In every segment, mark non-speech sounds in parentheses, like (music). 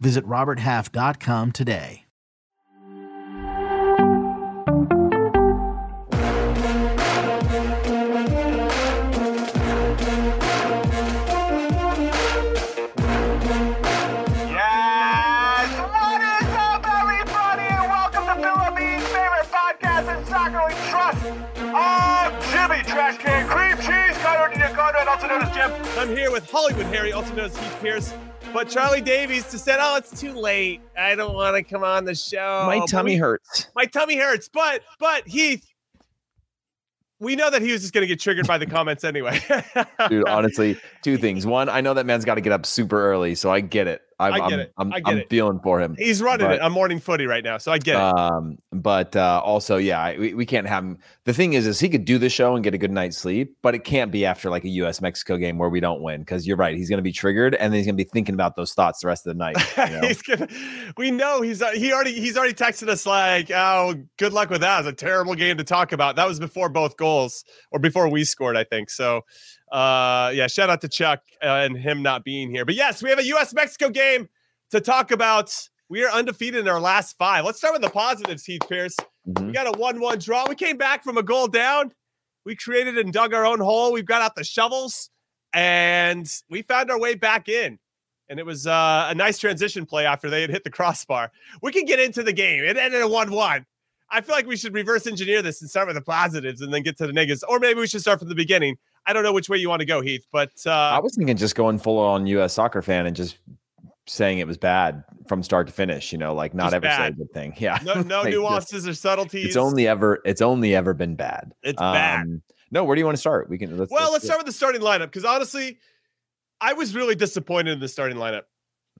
Visit RobertHalf.com today. Yes! What is up, everybody? And welcome to Philippines' favorite podcast in soccer we trust. I'm Jimmy Trash Can Cream Cheese, Conrad Nina Conrad, also known as Jim. I'm here with Hollywood Harry, also known as Heath Pearce. But Charlie Davies to said, "Oh, it's too late. I don't want to come on the show. My tummy we- hurts. My tummy hurts." But but Heath, we know that he was just going to get triggered by the comments anyway. Dude, (laughs) honestly, two things. One, I know that man's got to get up super early, so I get it. I'm, I get I'm, it. I'm, I get I'm it. feeling for him. He's running But- it on morning footy right now, so I get it. Um, but uh, also, yeah, we, we can't have him. The thing is, is he could do the show and get a good night's sleep, but it can't be after like a U.S. Mexico game where we don't win because you're right. He's going to be triggered and then he's going to be thinking about those thoughts the rest of the night. (laughs) You know? he's gonna, we know he's uh, he already he's already texted us like, "Oh, good luck with that. It's a terrible game to talk about." That was before both goals or before we scored, I think. So, uh, yeah, shout out to Chuck uh, and him not being here. But yes, we have a U.S. Mexico game to talk about. We are undefeated in our last five. Let's start with the positives, Heath Pearce. We Mhm. got a one-one draw. We came back from a goal down. We created and dug our own hole. We've got out the shovels, and we found our way back in. And it was uh, a nice transition play after they had hit the crossbar. We can get into the game. It ended a one-one. I feel like we should reverse engineer this and start with the positives and then get to the negatives, or maybe we should start from the beginning. I don't know which way you want to go, Heath, but I uh, was thinking just going full on U.S. soccer fan and just saying it was bad from start to finish. You know, like not Just ever say a good thing. (laughs) Yeah, no, no (laughs) Like, just- nuances or subtleties. It's only ever it's only ever been bad. It's bad. Um, No, where do you want to start? We can let's Well, let's it. start with the starting lineup because honestly, I was really disappointed in the starting lineup.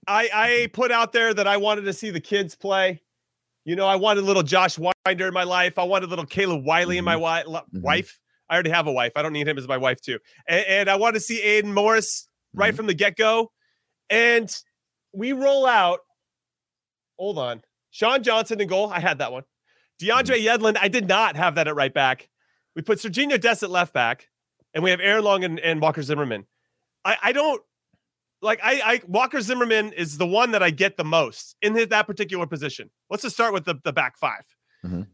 I, I put out there that I wanted to see the kids play. You know, I wanted little Josh Wynder in my life. I wanted little Caleb Wiley in my wi- li- Mhm. wife. I already have a wife. I don't need him as my wife too. And, and I want to see Aidan Morris right Mhm. from the get go. And we roll out. Hold on, Sean Johnson in goal. I had that one. DeAndre Yedlin. I did not have that at right back. We put Serginho Dest at left back, and we have Aaron Long and, and Walker Zimmerman. I, I don't like I, I Walker Zimmerman is the one that I get the most in his, that particular position. Let's just start with the, the back 5 Mhm.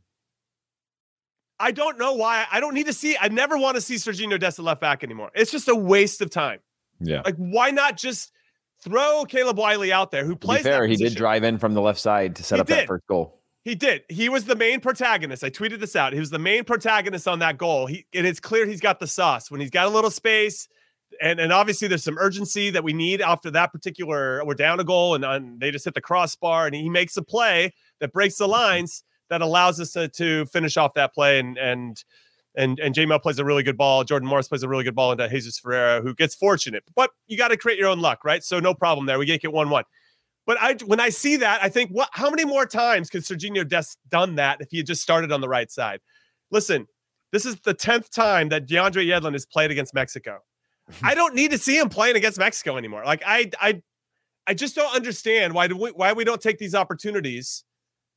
I don't know why. I don't need to see. I never want to see Serginho Dest left back anymore. It's just a waste of time. Yeah. Like, why not just throw Caleb Wiley out there who plays? that fair, he did drive in from the left side to set He up that first goal. He did. He was the main protagonist. I tweeted this out. He was the main protagonist on that goal. He and it's clear he's got the sauce when he's got a little space, and and obviously there's some urgency that we need after that particular. We're down a goal, and, and they just hit the crossbar, and he makes a play that breaks the lines that allows us to, to finish off that play. And and and and J-Mel plays a really good ball. Jordan Morris plays a really good ball into Jesus Ferreira, who gets fortunate. But you got to create your own luck, right? So no problem there. We get it one one. But I when I see that, I think, what how many more times could Serginho Dest done that if he had just started on the right side? Listen, this is the 10th time that DeAndre Yedlin has played against Mexico. (laughs) I don't need to see him playing against Mexico anymore. Like I I I just don't understand why do we why we don't take these opportunities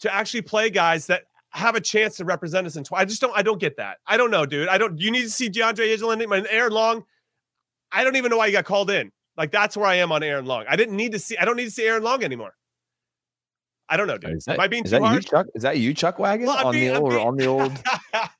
to actually play guys that have a chance to represent us in twice. I just don't. I don't get that. I don't know, dude. I don't. You need to see DeAndre Yedlin and Aaron Long. I don't even know why he got called in. Like that's where I am on Aaron Long. I didn't need to see. I don't need to see Aaron Long anymore. I don't know, dude. Is that, Am I being is too that you, hard? Chuck? Is that you, Chuck Wagon, Well, on being- the old being- on the old (laughs) Chuck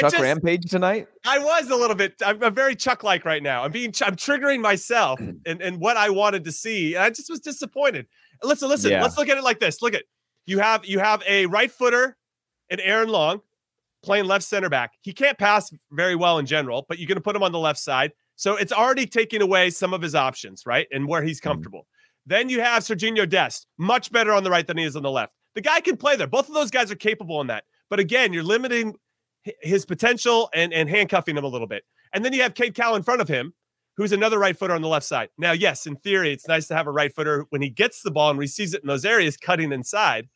just, Rampage tonight? I was a little bit. I'm, I'm very Chuck like right now. I'm being. I'm triggering myself (clears throat) and and what I wanted to see. And I just was disappointed. Listen, listen. Yeah. Let's look at it like this. Look at you have you have a right footer and Aaron Long playing left center back. He can't pass very well in general, but you're going to put him on the left side. So it's already taking away some of his options, right? And where he's mm-hmm. comfortable. Then you have Serginho Dest, much better on the right than he is on the left. The guy can play there. Both of those guys are capable in that. But again, you're limiting his potential and, and handcuffing him a little bit. And then you have Cade Cowell in front of him, who's another right footer on the left side. Now, yes, in theory, it's nice to have a right footer when he gets the ball and receives it in those areas, cutting inside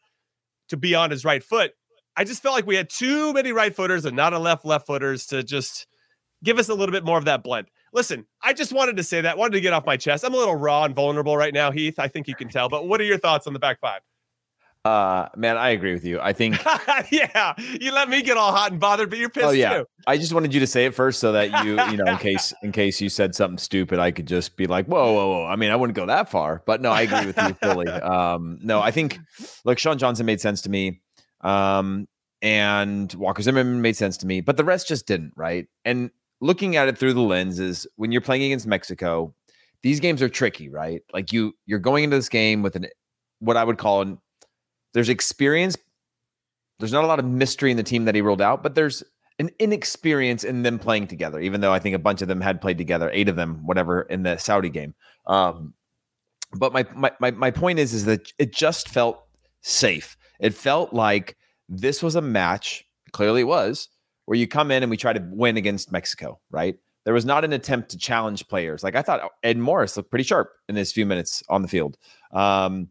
to be on his right foot. I just felt like we had too many right footers and not enough left footers to just give us a little bit more of that blend. Listen, I just wanted to say that, wanted to get off my chest. I'm a little raw and vulnerable right now, Heath. I think you can tell. But what are your thoughts on the back five? Uh, man, I agree with you. I think. (laughs) yeah, you let me get all hot and bothered, but you're pissed oh yeah, too. I just wanted you to say it first so that you, you know, in (laughs) case in case you said something stupid, I could just be like, whoa, whoa, whoa. I mean, I wouldn't go that far, but no, I agree with you fully. Um, no, I think look, Sean Johnson made sense to me. Um, and Walker Zimmerman made sense to me, but the rest just didn't, right? And looking at it through the lenses, when you're playing against Mexico, these games are tricky, right? Like you you're going into this game with an what I would call an there's experience. There's not a lot of mystery in the team that he rolled out, but there's an inexperience in them playing together, even though I think a bunch of them had played together, eight of them, whatever, in the Saudi game. Um, but my, my my my point is is that it just felt safe. It felt like this was a match, clearly it was, where you come in and we try to win against Mexico, right? There was not an attempt to challenge players. Like I thought Ed Morris looked pretty sharp in his few minutes on the field. Um,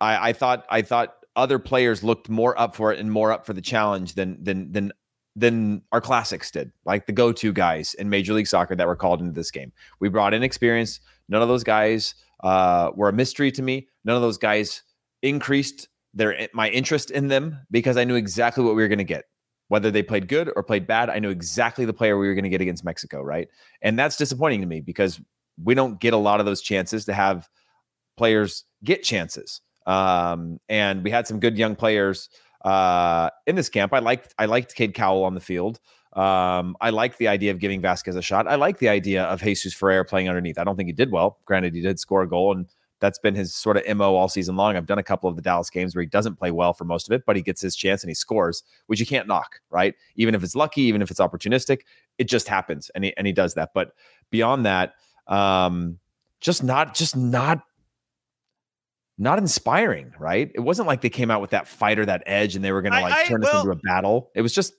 I, I thought I thought other players looked more up for it and more up for the challenge than than than than our classics did, like the go-to guys in Major League Soccer that were called into this game. We brought in experience. None of those guys uh, were a mystery to me. None of those guys increased their my interest in them because I knew exactly what we were going to get. Whether they played good or played bad, I knew exactly the player we were going to get against Mexico, right? And that's disappointing to me because we don't get a lot of those chances to have players get chances. Um, and we had some good young players uh, in this camp. I liked I liked Cade Cowell on the field. Um, I like the idea of giving Vasquez a shot. I like the idea of Jesus Ferrer playing underneath. I don't think he did well. Granted, he did score a goal, and that's been his sort of mo all season long. I've done a couple of the Dallas games where he doesn't play well for most of it, but he gets his chance and he scores, which you can't knock, right? Even if it's lucky, even if it's opportunistic, it just happens, and he and he does that. But beyond that, um, just not just not not inspiring, right? It wasn't like they came out with that fight or that edge and they were going to like I- turn well- this into a battle. It was just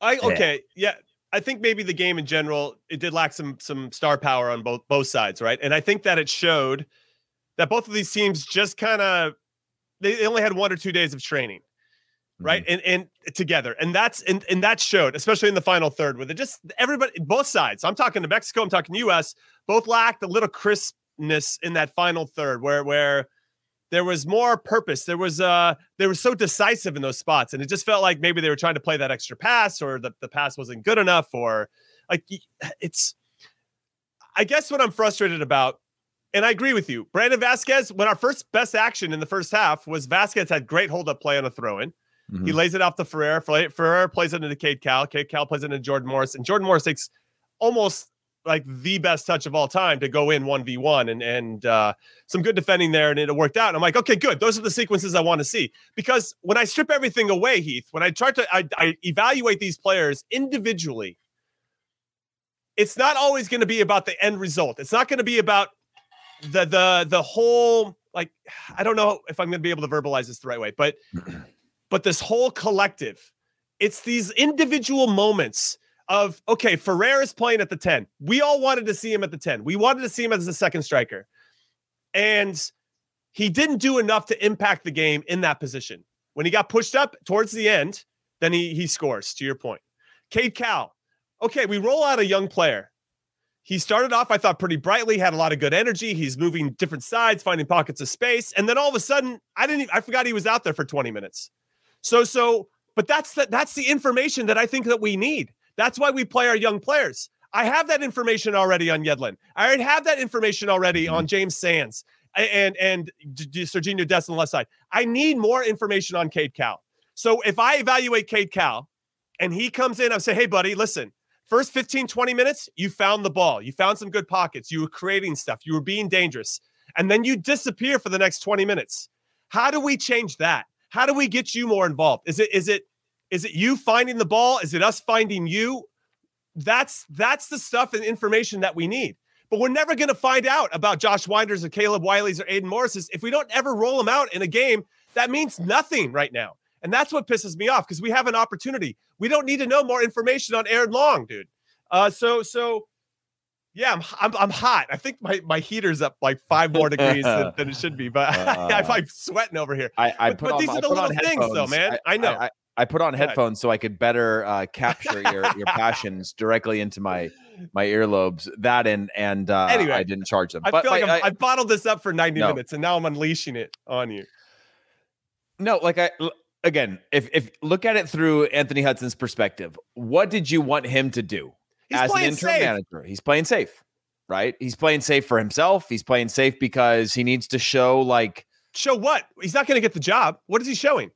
I okay, yeah. I think maybe the game in general it did lack some some star power on both both sides, right? And I think that it showed that both of these teams just kind of they, only had one or two days of training, right? Mm-hmm. And and together, and that's and and that showed, especially in the final third, where they just everybody both sides. I'm talking to Mexico, I'm talking U.S. Both lacked a little crispness in that final third, where where there was more purpose. There was uh they were so decisive in those spots, and it just felt like maybe they were trying to play that extra pass, or the, the pass wasn't good enough, or like (sighs) it's. I guess what I'm frustrated about, and I agree with you, Brandon Vasquez. When our first best action in the first half was Vasquez had great hold up play on a throw in. Mhm. He lays it off to Ferrer. Ferrer Ferrer plays it into Cade Cowell. Cade Cowell plays it into Jordan Morris, and Jordan Morris takes almost like the best touch of all time to go in 1v1 and and uh, some good defending there and it worked out. And I'm like, okay, good. Those are the sequences I want to see. Because when I strip everything away, Heath, when I try to I, I evaluate these players individually, it's not always going to be about the end result. It's not going to be about the the the whole like I don't know if I'm going to be able to verbalize this the right way, but (clears throat) but this whole collective, it's these individual moments of okay, Ferrer is playing at the 10. We all wanted to see him at the 10. We wanted to see him as a second striker. And he didn't do enough to impact the game in that position. When he got pushed up towards the end, then he he scores, to your point. Cade Cowell. Okay, we roll out a young player. He started off, I thought, pretty brightly, had a lot of good energy. He's moving different sides, finding pockets of space. And then all of a sudden, I didn't even, I forgot he was out there for 20 minutes. So, so But that's the, that's the information that I think that we need. That's why we play our young players. I have that information already on Yedlin. I already have that information already mm-hmm. on James Sands and and Serginho Dest on the left side. I need more information on Cade Cowell. So if I evaluate Cade Cowell and he comes in, I say, hey, buddy, listen, first 15, 20 minutes, you found the ball. You found some good pockets. You were creating stuff. You were being dangerous. And then you disappear for the next 20 minutes. How do we change that? How do we get you more involved? Is it is it is it you finding the ball? Is it us finding you? That's that's the stuff and information that we need. But we're never going to find out about Josh Wynders or Caleb Wiley's or Aidan Morris's if we don't ever roll them out in a game. That means nothing right now. And that's what pisses me off because we have an opportunity. We don't need to know more information on Aaron Long, dude. Uh, so so yeah, I'm, I'm, I'm hot. I think my my heater's up like five more degrees than, than, it should be, but (laughs) (laughs) uh, I, am sweating over here. I, I but, but these are the little things, though, man. I, I know. I, I, put on headphones so I could better uh, capture your your (laughs) passions directly into my my earlobes. That and and uh, anyway, I didn't charge them. I but, feel like, I, I, bottled this up for 90 no. minutes, and now I'm unleashing it on you. No, like I again, if if look at it through Anthony Hudson's perspective, what did you want him to do He's as an interim safe. manager? He's playing safe, right? He's playing safe for himself. He's playing safe because he needs to show like show what? He's not going to get the job. What is he showing?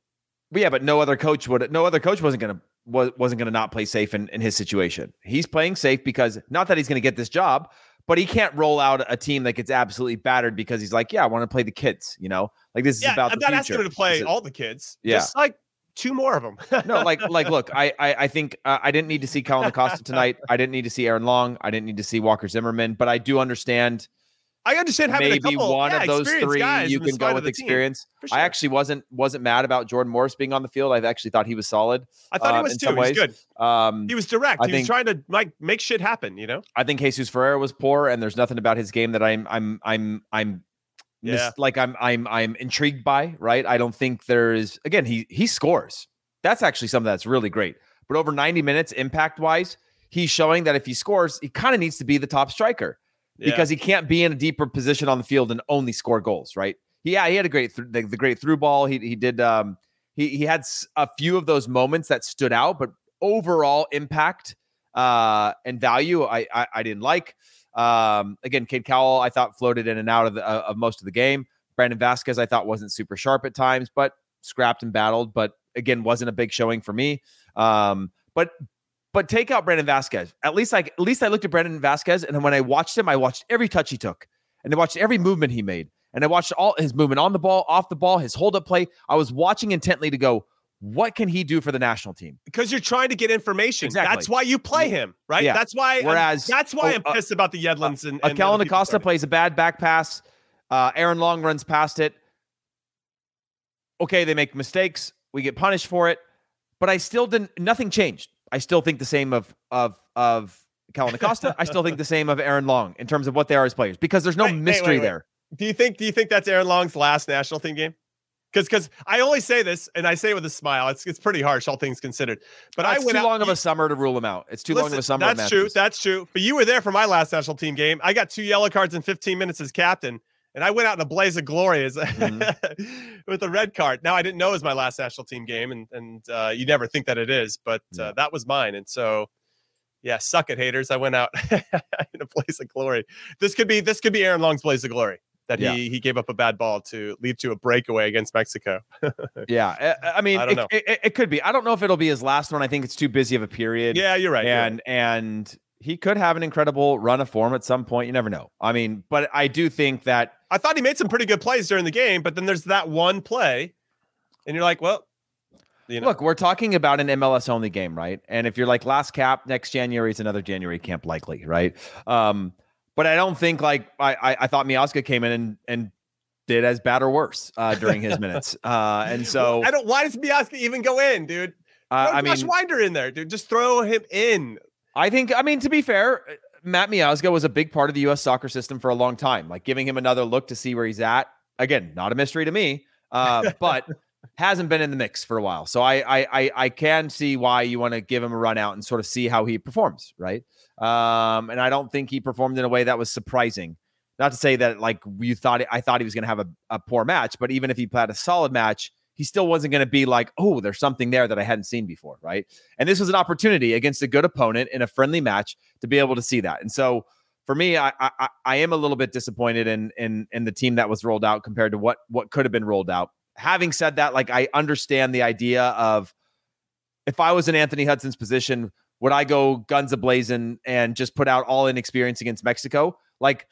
Yeah, but no other coach would. No other coach wasn't going to was, wasn't to not play safe in, in his situation. He's playing safe because not that he's going to get this job, but he can't roll out a team that gets absolutely battered because he's like, yeah, I want to play the kids. You know, like this yeah, is about. I'm not asking him to play all the kids. Yeah, just like two more of them. (laughs) no, like like look, I I, I think uh, I didn't need to see Kellyn Acosta tonight. I didn't need to see Aaron Long. I didn't need to see Walker Zimmerman, but I do understand I understand having maybe couple, one yeah, of those three you can go with experience. Sure. I actually wasn't wasn't mad about Jordan Morris being on the field. I actually thought he was solid. I thought uh, he was too. He was good. Um, he was direct. I he think, was trying to like make shit happen. You know. I think Jesus Ferreira was poor, and there's nothing about his game that I'm I'm I'm I'm yeah. Mis- like I'm I'm I'm intrigued by. Right. I don't think there's again he he scores. That's actually something that's really great. But over 90 minutes, impact wise, he's showing that if he scores, he kind of needs to be the top striker because he can't be in a deeper position on the field and only score goals, right? Yeah, he had a great th- the, the, great through ball. He he did um he he had a few of those moments that stood out, but overall impact uh and value I I, I didn't like. Um again, Cade Cowell I thought floated in and out of the, uh, of most of the game. Brandon Vasquez I thought wasn't super sharp at times, but scrapped and battled, but again wasn't a big showing for me. Um but but take out Brandon Vasquez. At least like at least I looked at Brandon Vasquez, and when I watched him, I watched every touch he took, and I watched every movement he made, and I watched all his movement on the ball, off the ball, his hold up play. I was watching intently to go, what can he do for the national team? Because you're trying to get information. Exactly. That's why you play him, right? Yeah. That's why. Whereas I'm, that's why oh, I'm uh, pissed uh, about the Yedlins and, and Kellyn Acosta plays a bad back pass. Uh, Aaron Long runs past it. Okay, they make mistakes. We get punished for it, but I still didn't. Nothing changed. I still think the same of of of Kellyn Acosta. I still think the same of Aaron Long in terms of what they are as players because there's no wait, mystery wait, wait, there. Do you think do you think that's Aaron Long's last national team game? Because because I only say this and I say it with a smile. It's it's pretty harsh, all things considered. But I went too out, long of a summer to rule him out. It's too listen, long of a summer. That's true. That's true. But you were there for my last national team game. I got two yellow cards in 15 minutes as captain and I went out in a blaze of glory as, (laughs) mm-hmm. with a red card. Now I didn't know it was my last national team game, and and uh, you never think that it is, but uh, that was mine. And so, yeah, suck it, haters. I went out (laughs) in a blaze of glory. This could be this could be Aaron Long's blaze of glory that yeah. he he gave up a bad ball to lead to a breakaway against Mexico. (laughs) yeah, I, I mean, I it, it, it, could be. I don't know if it'll be his last one. I think it's too busy of a period. Yeah, you're right. And you're right. and he could have an incredible run of form at some point. You never know. I mean, but I do think that I thought he made some pretty good plays during the game, but then there's that one play, and you're like, well, you know. Look, we're talking about an MLS only game, right? And if you're like last cap next January is another January camp, likely, right? Um, but I don't think like I I, I thought Miazga came in and and did as bad or worse uh, during his (laughs) minutes, uh, and so I don't. Why does Miazga even go in, dude? Uh, I mean, Wynder in there, dude. Just throw him in. I think, I mean, to be fair, Matt Miazga was a big part of the U.S. soccer system for a long time. Like giving him another look to see where he's at. Again, not a mystery to me, uh, (laughs) but hasn't been in the mix for a while. So I, I, I, can see why you want to give him a run out and sort of see how he performs, right? Um, and I don't think he performed in a way that was surprising. Not to say that like you thought, I thought he was going to have a, a poor match, but even if he had a solid match, he still wasn't going to be like, oh, there's something there that I hadn't seen before, right? And this was an opportunity against a good opponent in a friendly match to be able to see that. And so for me, I I, I am a little bit disappointed in in in the team that was rolled out compared to what what could have been rolled out. Having said that, like I understand the idea of if I was in Anthony Hudson's position, would I go guns a blazing and just put out all in experience against Mexico? Like,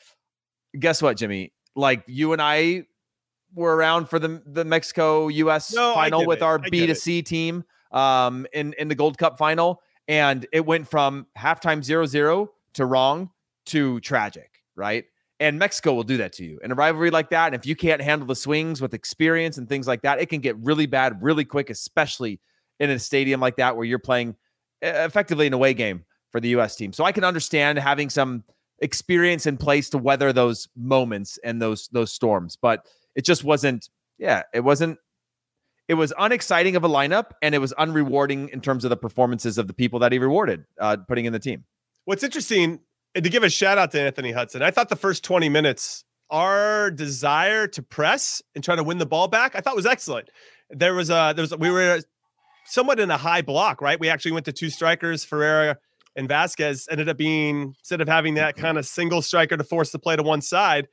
guess what, Jimmy? Like you and I were around for the the Mexico US No, final with it. our B get to it. C team um in in the Gold Cup final and it went from halftime 0-0 to wrong to tragic, right? And Mexico will do that to you. In a rivalry like that, and if you can't handle the swings with experience and things like that, it can get really bad really quick, especially in a stadium like that where you're playing effectively an away game for the US team. So I can understand having some experience in place to weather those moments and those those storms, but it just wasn't yeah, it wasn't it was unexciting of a lineup and it was unrewarding in terms of the performances of the people that he rewarded uh putting in the team. What's interesting and to give a shout out to Anthony Hudson, I thought the first 20 minutes, our desire to press and try to win the ball back, I thought was excellent. There was a there was we were somewhat in a high block, right? We actually went to two strikers, Ferreira and Vasquez ended up being instead of having that kind of single striker to force the play to one side,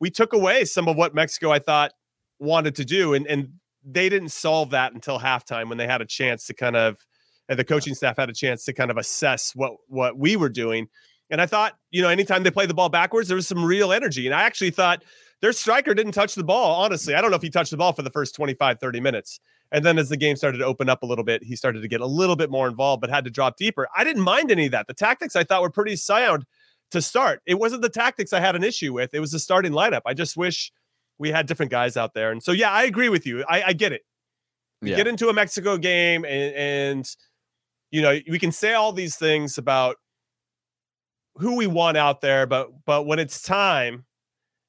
we took away some of what Mexico I thought wanted to do and and they didn't solve that until halftime when they had a chance to kind of and the coaching staff had a chance to kind of assess what what we were doing. And I thought, you know, anytime they play the ball backwards, there was some real energy. And I actually thought their striker didn't touch the ball. Honestly, I don't know if he touched the ball for the first 25, 30 minutes. And then as the game started to open up a little bit, he started to get a little bit more involved, but had to drop deeper. I didn't mind any of that. The tactics I thought were pretty sound to start. It wasn't the tactics I had an issue with, it was the starting lineup. I just wish we had different guys out there. And so, yeah, I agree with you. I, I get it. Yeah. get into a Mexico game and, and you know we can say all these things about who we want out there, but but when it's time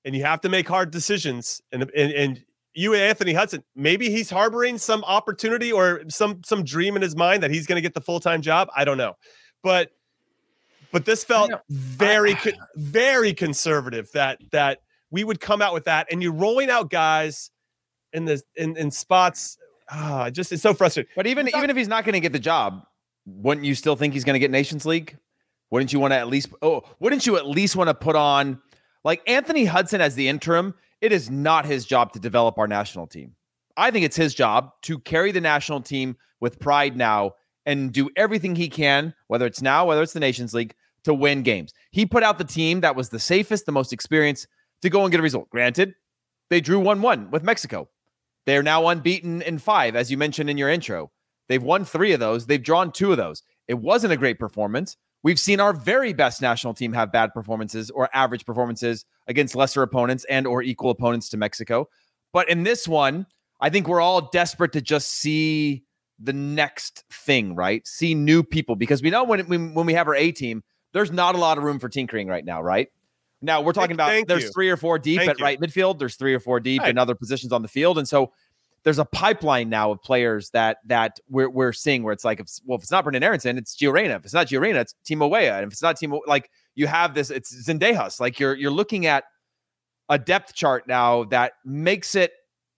and you have to make hard decisions, and and, and you and Anthony Hudson, maybe he's harboring some opportunity or some some dream in his mind that he's going to get the full time job. I don't know, but but this felt very (sighs) very conservative that that we would come out with that, and you're rolling out guys in the in in spots. Ah, just it's so frustrating. But even not- even if he's not going to get the job, wouldn't you still think he's going to get Nations League? Wouldn't you want to at least oh, wouldn't you at least want to put on like Anthony Hudson as the interim? It is not his job to develop our national team. I think it's his job to carry the national team with pride now and do everything he can, whether it's now, whether it's the Nations League, to win games. He put out the team that was the safest, the most experienced to go and get a result. Granted, they drew 1 1 with Mexico. They are now unbeaten in five, as you mentioned in your intro. They've won three of those, they've drawn two of those. It wasn't a great performance. We've seen our very best national team have bad performances or average performances against lesser opponents and or equal opponents to Mexico. But in this one, I think we're all desperate to just see the next thing, right? See new people because we know when when, when we have our A team, there's not a lot of room for tinkering right now, right? Now we're talking about thank there's you. three or four deep Thank at you. right midfield. There's three or four deep Right. in other positions on the field, and so there's a pipeline now of players that that we're we're seeing where it's like, if, well, if it's not Brenden Aaronson, it's Gio Reyna. If it's not Gio Reyna, it's Timo Weah. And if it's not Timo, like you have this, it's Zendejas. Like you're you're looking at a depth chart now that makes it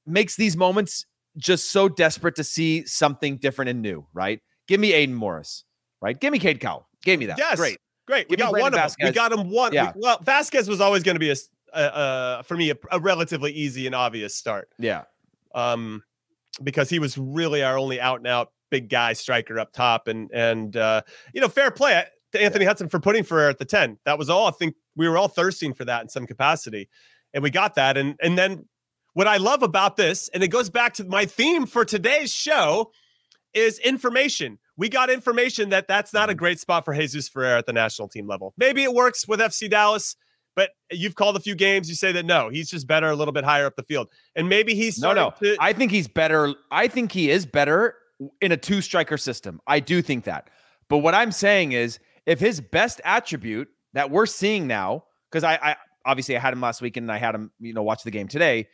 makes these moments just so desperate to see something different and new. Right? Give me Aidan Morris. Right? Give me Cade Cowell. Give me that. Yes, Great. great. We Give me got Brandon one of them. We got him one. we- Yeah. well, Vasquez was always going to be a, uh, uh, for me a, a relatively easy and obvious start. Yeah. um, because he was really our only out and out big guy striker up top. And and uh, you know, fair play to Anthony Hudson for putting Ferrer at the ten. That was all. I think we were all thirsting for that in some capacity, and we got that. And and then what I love about this, and it goes back to my theme for today's show, is information. We got information that that's not a mm-hmm. great spot for Jesus Ferrer at the national team level. Maybe it works with FC Dallas. But you've called a few games. You say that no, he's just better a little bit higher up the field, and maybe he's No, no. to- I think he's better. I think he is better in a two striker system. I do think that. But what I'm saying is, if his best attribute that we're seeing now, because I, I obviously I had him last week and I had him, you know, watch the game today.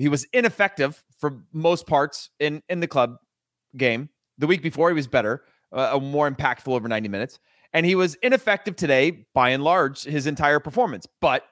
He was ineffective for most parts in in the club game. The week before, he was better, uh, more impactful over 90 minutes, and he was ineffective today by and large his entire performance. But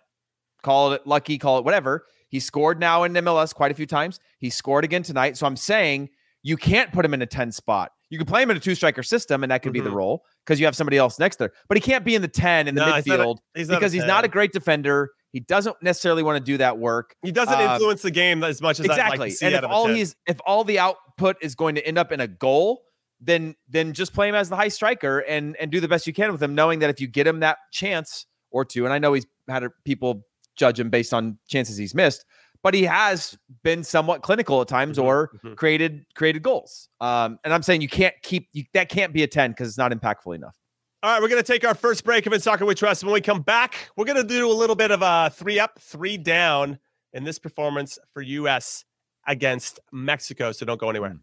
call it lucky, call it whatever He scored now in MLS quite a few times. He scored again tonight. So I'm saying you can't put him in a 10 spot. You can play him in a two striker system, and that could be the Mhm. role because you have somebody else next there. But he can't be in the 10 in the No, he's a- midfield he's a because he's not a great defender. He doesn't necessarily want to do that work. He doesn't Uh, influence the game as much as I'd like exactly. to see and if all he's if all the output is going to end up in a goal, then then just play him as the high striker and and do the best you can with him, knowing that if you get him that chance or two, and I know he's had a, people judge him based on chances he's missed, but he has been somewhat clinical at times Mhm, or mhm. created created goals. Um, and I'm saying you can't keep you, that can't be a ten because it's not impactful enough. All right, we're going to take our first break of In Soccer We Trust. When we come back, we're going to do a little bit of a three up, three down in this performance for U.S. against Mexico. So don't go anywhere.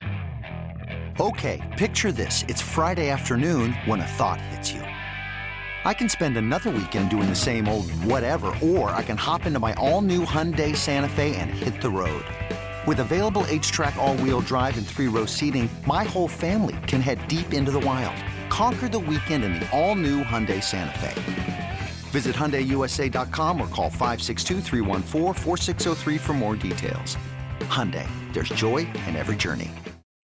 Hmm. Okay, picture this. It's Friday afternoon when a thought hits you. I can spend another weekend doing the same old whatever, or I can hop into my all new Hyundai Santa Fe and hit the road. With available HTRAC, all wheel drive, and three row seating, my whole family can head deep into the wild. Conquer the weekend in the all new Hyundai Santa Fe. Visit HyundaiUSA.com or call 562-314-4603 for more details. Hyundai, there's joy in every journey.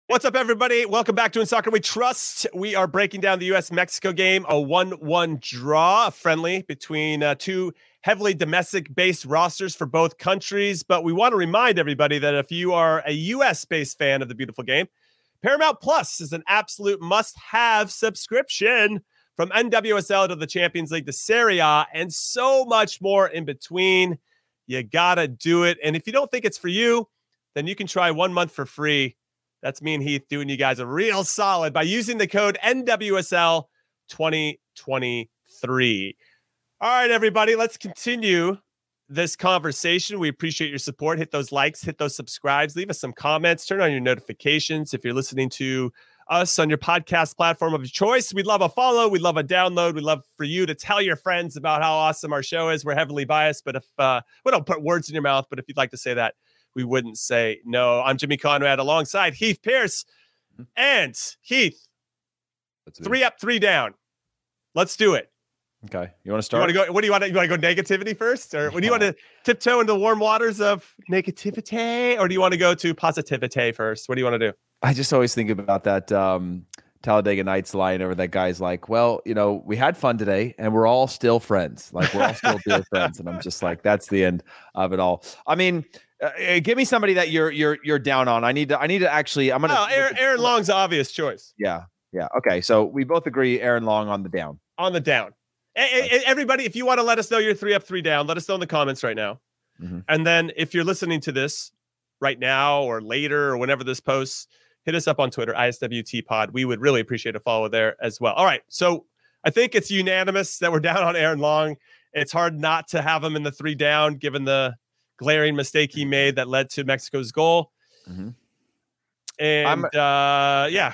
What's up, everybody? Welcome back to In Soccer We Trust. We are breaking down the U.S. Mexico game, a 1 1 draw, a friendly between uh, two heavily domestic based rosters for both countries. But we want to remind everybody that if you are a U.S. based fan of the beautiful game, Paramount Plus is an absolute must have subscription from NWSL to the Champions League to Serie A and so much more in between. You got to do it. And if you don't think it's for you, then you can try one month for free. That's me and Heath doing you guys a real solid by using the code NWSL 2023. All right, everybody, let's continue this conversation. We appreciate your support. Hit those likes, hit those subscribes, leave us some comments, turn on your notifications. If you're listening to us on your podcast platform of choice, we'd love a follow, we'd love a download, we'd love for you to tell your friends about how awesome our show is. We're heavily biased, but if uh, we don't put words in your mouth, but if you'd like to say that, we wouldn't say no. I'm Jimmy Conrad alongside Heath Pearce and Heath. Three up, three down. Let's do it. Okay. You want to start? You want to go? What do you want to? You want to go negativity first, or what do you want to tiptoe into the warm waters of negativity, or do you want to go to positivity first? What do you want to do? I just always think about that um, Talladega Nights line over that guy's like, well, you know, we had fun today and we're all still friends. Like we're all still dear (laughs) friends. And I'm just like, that's the end of it all. I mean, uh, uh, give me somebody that you're you're you're down on. I need to I need to actually I'm gonna Oh, Aaron, Aaron Long's obvious choice Yeah. Yeah. Okay. So we both agree Aaron Long on the down. on the down. A- a- everybody, if you want to let us know you're three up, three down, let us know in the comments right now. Mhm. And then if you're listening to this right now or later or whenever this posts, hit us up on Twitter, ISWT Pod. We would really appreciate a follow there as well. All right. So I think it's unanimous that we're (laughs) down on Aaron Long. It's hard not to have him in the three down given the glaring mistake he made that led to Mexico's goal. Mhm. And uh, yeah,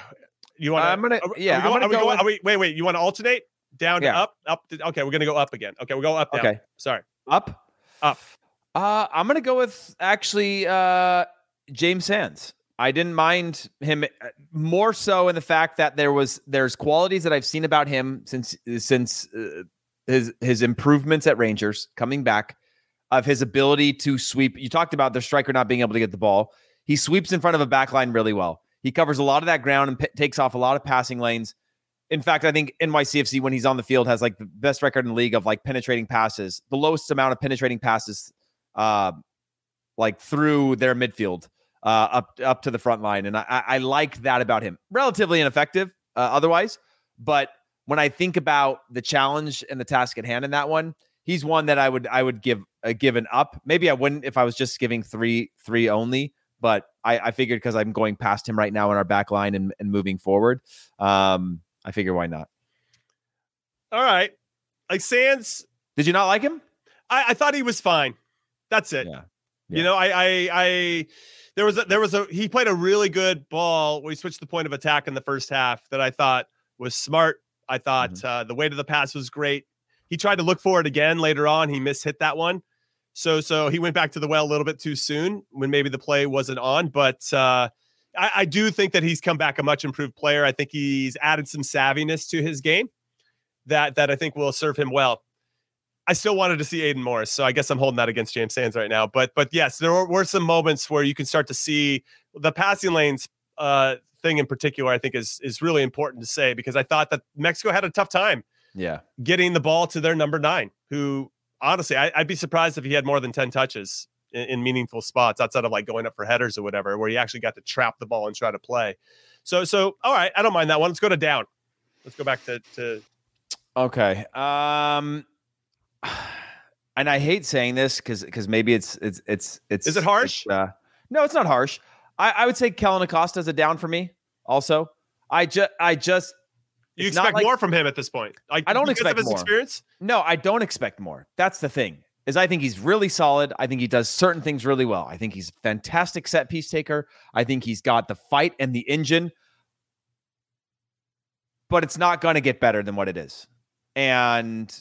you want I'm gonna- yeah, I'm gonna go with- we, wait, wait, you want to alternate down to up, up? To, okay, we're gonna go up again. Okay, we'll go up. Down. Okay. sorry, Up. up. Uh, I'm gonna go with actually uh, James Sands. I didn't mind him uh, more so in the fact that there was there's qualities that I've seen about him since since uh, his his improvements at Rangers coming back of his ability to sweep. You talked about the striker not being able to get the ball. He sweeps in front of a back line really well. He covers a lot of that ground and p- takes off a lot of passing lanes. In fact, I think NYCFC when he's on the field has like the best record in the league of like penetrating passes, the lowest amount of penetrating passes uh, like through their midfield uh, up up to the front line, and I, I like that about him. Relatively ineffective uh, otherwise, but when I think about the challenge and the task at hand in that one, he's one that I would I would give a give an up. Maybe I wouldn't if I was just giving three three only, but I, I figured because I'm going past him right now in our back line and, and moving forward, um, I figure why not. All right, like Sands, Did you not like him? I, I thought he was fine. That's it. Yeah. You know, I, I, I, there was a, there was a, he played a really good ball. We switched the point of attack in the first half that I thought was smart. I thought Mm-hmm. uh, the weight of the pass was great. He tried to look for it again later on. He mishit that one. So, so he went back to the well a little bit too soon when maybe the play wasn't on. But uh, I, I do think that he's come back a much improved player. I think he's added some savviness to his game that that I think will serve him well. I still wanted to see Aidan Morris, so I guess I'm holding that against James Sands right now. But but yes, there were, were some moments where you can start to see the passing lanes uh, thing in particular. I think is is really important to say because I thought that Mexico had a tough time Yeah. getting the ball to their number nine, who honestly I, I'd be surprised if he had more than ten touches in, in meaningful spots outside of like going up for headers or whatever, where he actually got to trap the ball and try to play. So so all right, I don't mind that one. Let's go to down. Let's go back to to Okay. Um and I hate saying this because because maybe it's it's it's it's Is it harsh? it's, uh, no, it's not harsh. I, I would say Kellyn Acosta is a down for me. Also, I just I just You expect like- more from him at this point? Like, I don't expect of his more. experience. no, I don't expect more. That's the thing. Is I think he's really solid. I think he does certain things really well. I think he's a fantastic set piece taker. I think he's got the fight and the engine. But it's not going to get better than what it is. And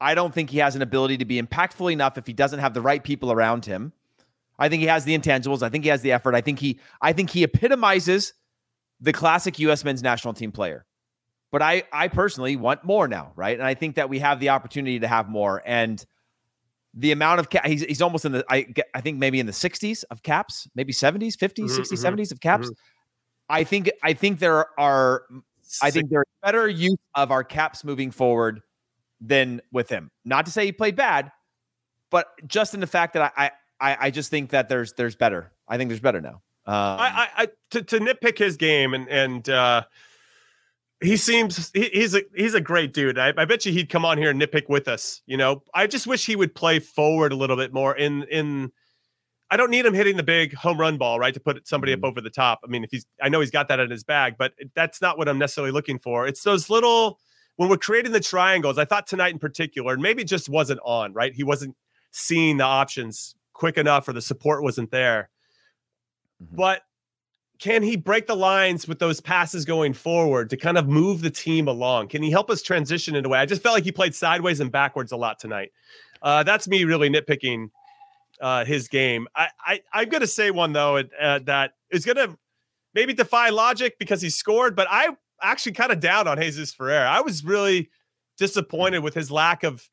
I don't think he has an ability to be impactful enough if he doesn't have the right people around him. I think he has the intangibles. I think he has the effort. I think he I think he epitomizes the classic US men's national team player. But I I personally want more now, right? And I think that we have the opportunity to have more and the amount of ca- he's, he's almost in the I I think maybe in the 60s of caps, maybe 70s, 50s, Mhm, 60s, mhm, 70s of caps. I think I think there are I think there's better use of our caps moving forward than with him. Not to say he played bad, but just in the fact that I I, I just think that there's there's better. I think there's better now. Um, I, I, I to, to nitpick his game and and uh, he seems he, he's a he's a great dude. I, I bet you he'd come on here and nitpick with us. You know, I just wish he would play forward a little bit more. In in, I don't need him hitting the big home run ball right to put somebody Mm-hmm. up over the top. I mean, if he's I know he's got that in his bag, but that's not what I'm necessarily looking for. It's those little when we're creating the triangles. I thought tonight in particular, and maybe just wasn't on right. He wasn't seeing the options quick enough, or the support wasn't there. Mhm. But can he break the lines with those passes going forward to kind of move the team along? Can he help us transition in a way? I just felt like he played sideways and backwards a lot tonight. Uh, that's me really nitpicking uh, his game. I, I I'm going to say one though uh, that is going to maybe defy logic because he scored, but I actually kind of down on Jesus Ferrer. I was really disappointed with his lack of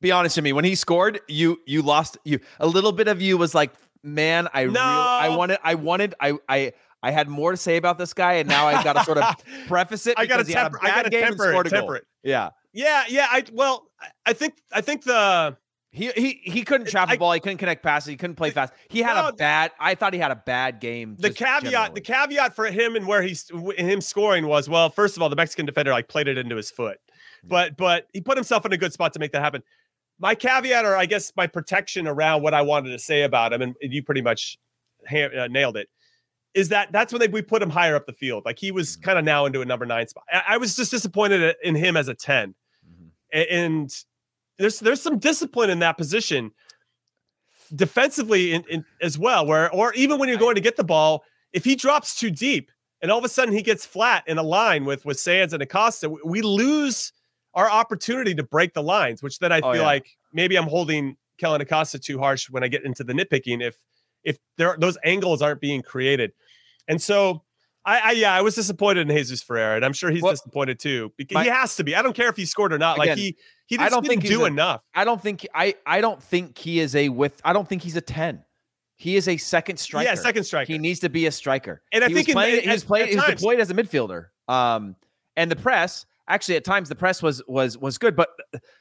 be honest with me. When he scored, you you lost you a little bit of you was like, man, I real I wanted I wanted I I I had more to say about this guy, and now I've got to sort of (laughs) preface it I got to because he had a temper. I got to game and temper it. scored a goal. Temper it. Yeah, Yeah, yeah. I well, I- think I think the he he he couldn't trap the ball. He couldn't connect passes. He couldn't play fast. He had a bad. I thought he had a bad game. the caveat generally. the caveat for him and where he's him scoring was well first of all the mexican defender like played it into his foot but but he put himself in a good spot to make that happen my caveat or i guess my protection around what i wanted to say about him and you pretty much uh, nailed it is that that's when they, we put him higher up the field like he was kind of now into a number nine spot I, I was just disappointed in him as a 10 Mhm. A- and there's there's some discipline in that position defensively in, in, as well where or even when you're going to get the ball if he drops too deep and all of a sudden he gets flat in a line with with Sands and Acosta we, we lose our opportunity to break the lines which then I Oh, feel yeah. like maybe I'm holding Kellyn Acosta too harsh when I get into the nitpicking if if there those angles aren't being created and so I, I yeah I was disappointed in Jesus Ferreira and I'm sure he's Well, disappointed too because my- he has to be I don't care if he scored or not like Again, he he I don't didn't think do a- enough I don't think I I don't think he is a with. I don't think he's a ten. He is a second striker. yeah second striker He needs to be a striker. And I he think was in- playing, at- he was playing, he was deployed as a midfielder. Um, and the press actually at times the press was was was good, but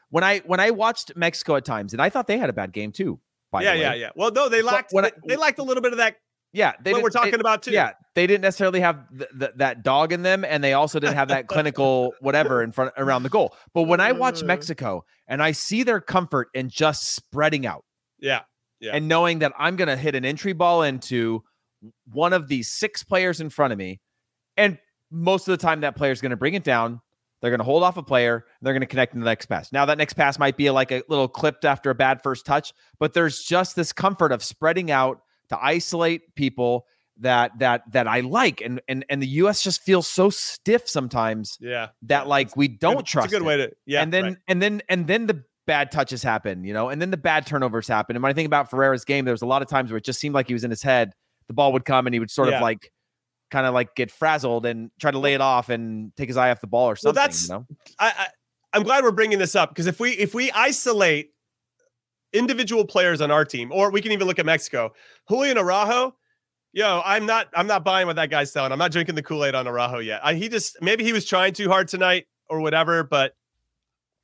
when I when I watched Mexico at times, and I thought they had a bad game too. By yeah yeah yeah well no they lacked I- they, they lacked a little bit of that yeah. They what we're talking they- about too Yeah, they didn't necessarily have th- th- that dog in them, and they also didn't have that clinical (laughs) whatever in front around the goal. But when I watch Uh. Mexico and I see their comfort in just spreading out yeah Yeah. and knowing that I'm going to hit an entry ball into one of these six players in front of me, and most of the time that player is going to bring it down. They're going to hold off a player. And they're going to connect in the next pass. Now that next pass might be like a little clipped after a bad first touch, but there's just this comfort of spreading out to isolate people that that that I like, and and and the U.S. just feels so stiff sometimes yeah that like we don't Good- trust. it's a good it way to yeah and then right. and then and then the bad touches happen, you know, and then the bad turnovers happen. And when I think about Ferreira's game, there was a lot of times where it just seemed like he was in his head. The ball would come and he would sort Yeah. of like kind of like get frazzled and try to lay it off and take his eye off the ball or something. that's- you know, I, I'm glad we're bringing this up because if we if we isolate individual players on our team, or we can even look at Mexico, Julian Araujo. Yo, I'm not I'm not buying what that guy's selling. I'm not drinking the Kool Aid on Araujo yet. I, he just maybe he was trying too hard tonight or whatever, but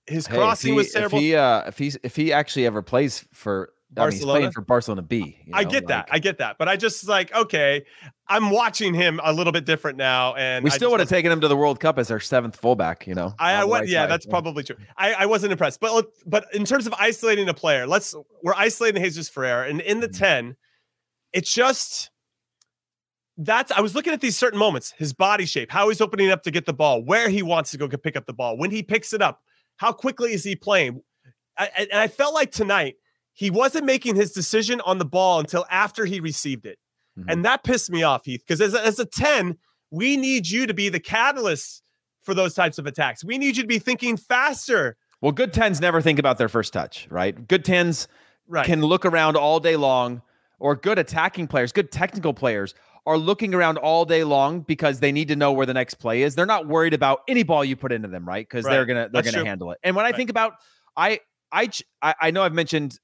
his Hey, crossing if he, was terrible. If he, uh, if if he actually ever plays for I mean, he's playing for Barcelona B. you I know, get that. like- I get that. But I just like, okay, I'm watching him a little bit different now. And we still would have taken him to the World Cup as our seventh fullback. You know, I, I right yeah, side. that's probably true. I, I wasn't impressed. But but in terms of isolating a player, let's we're isolating Jesus Ferreira. And in the Mhm. 10, it's just that's I was looking at these certain moments, his body shape, how he's opening up to get the ball, where he wants to go get- pick up the ball, when he picks it up, how quickly is he playing? I, I- and I felt like tonight he wasn't making his decision on the ball until after he received it. Mhm. And that pissed me off, Heath, because as, a- as a 10, we need you to be the catalyst for those types of attacks. We need you to be thinking faster. Well, good tens never think about their first touch, right? Good tens Right. can look around all day long, or good attacking players, good technical players are looking around all day long because they need to know where the next play is. They're not worried about any ball you put into them, right? Because they're gonna they're That's gonna true. handle it. And when I Right. think about, I I I I know I've mentioned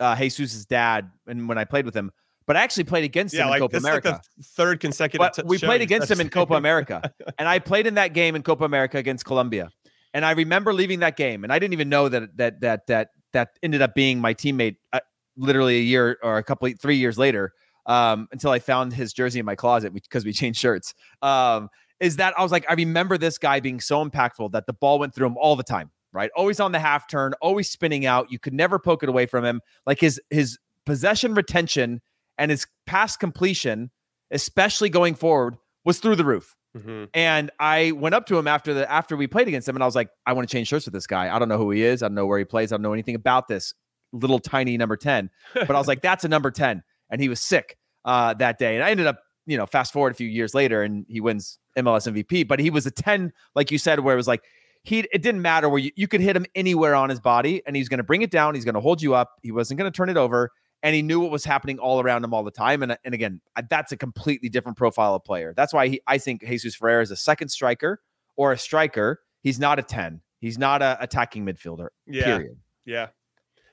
uh, Jesus's dad, and when I played with him, but I actually played against yeah, him in Copa this is like America. the third consecutive. T- we show played against him in Copa America, (laughs) and I played in that game in Copa America against Colombia. And I remember leaving that game, and I didn't even know that that that that that ended up being my teammate, uh, literally a year or a couple, three years later, um, until I found his jersey in my closet because we changed shirts. Um, is that I was like, I remember this guy being so impactful that the ball went through him all the time, right? Always on the half turn, always spinning out. You could never poke it away from him. Like his his possession retention and his pass completion, especially going forward, was through the roof. Mhm. And I went up to him after the after we played against him, and I was like, I want to change shirts with this guy. I don't know who he is. I don't know where he plays. I don't know anything about this little tiny number 10. (laughs) But I was like, that's a number 10. And he was sick uh, that day. And I ended up, you know, fast forward a few years later and he wins MLS MVP. But he was a 10, like you said, where it was like he it didn't matter where you, you could hit him anywhere on his body and he's gonna bring it down, he's gonna hold you up, he wasn't gonna turn it over. And he knew what was happening all around him all the time. And, and again, that's a completely different profile of player. That's why he, I think Jesus Ferreira is a second striker or a striker. He's not a 10. He's not a attacking midfielder. Yeah. Period. Yeah.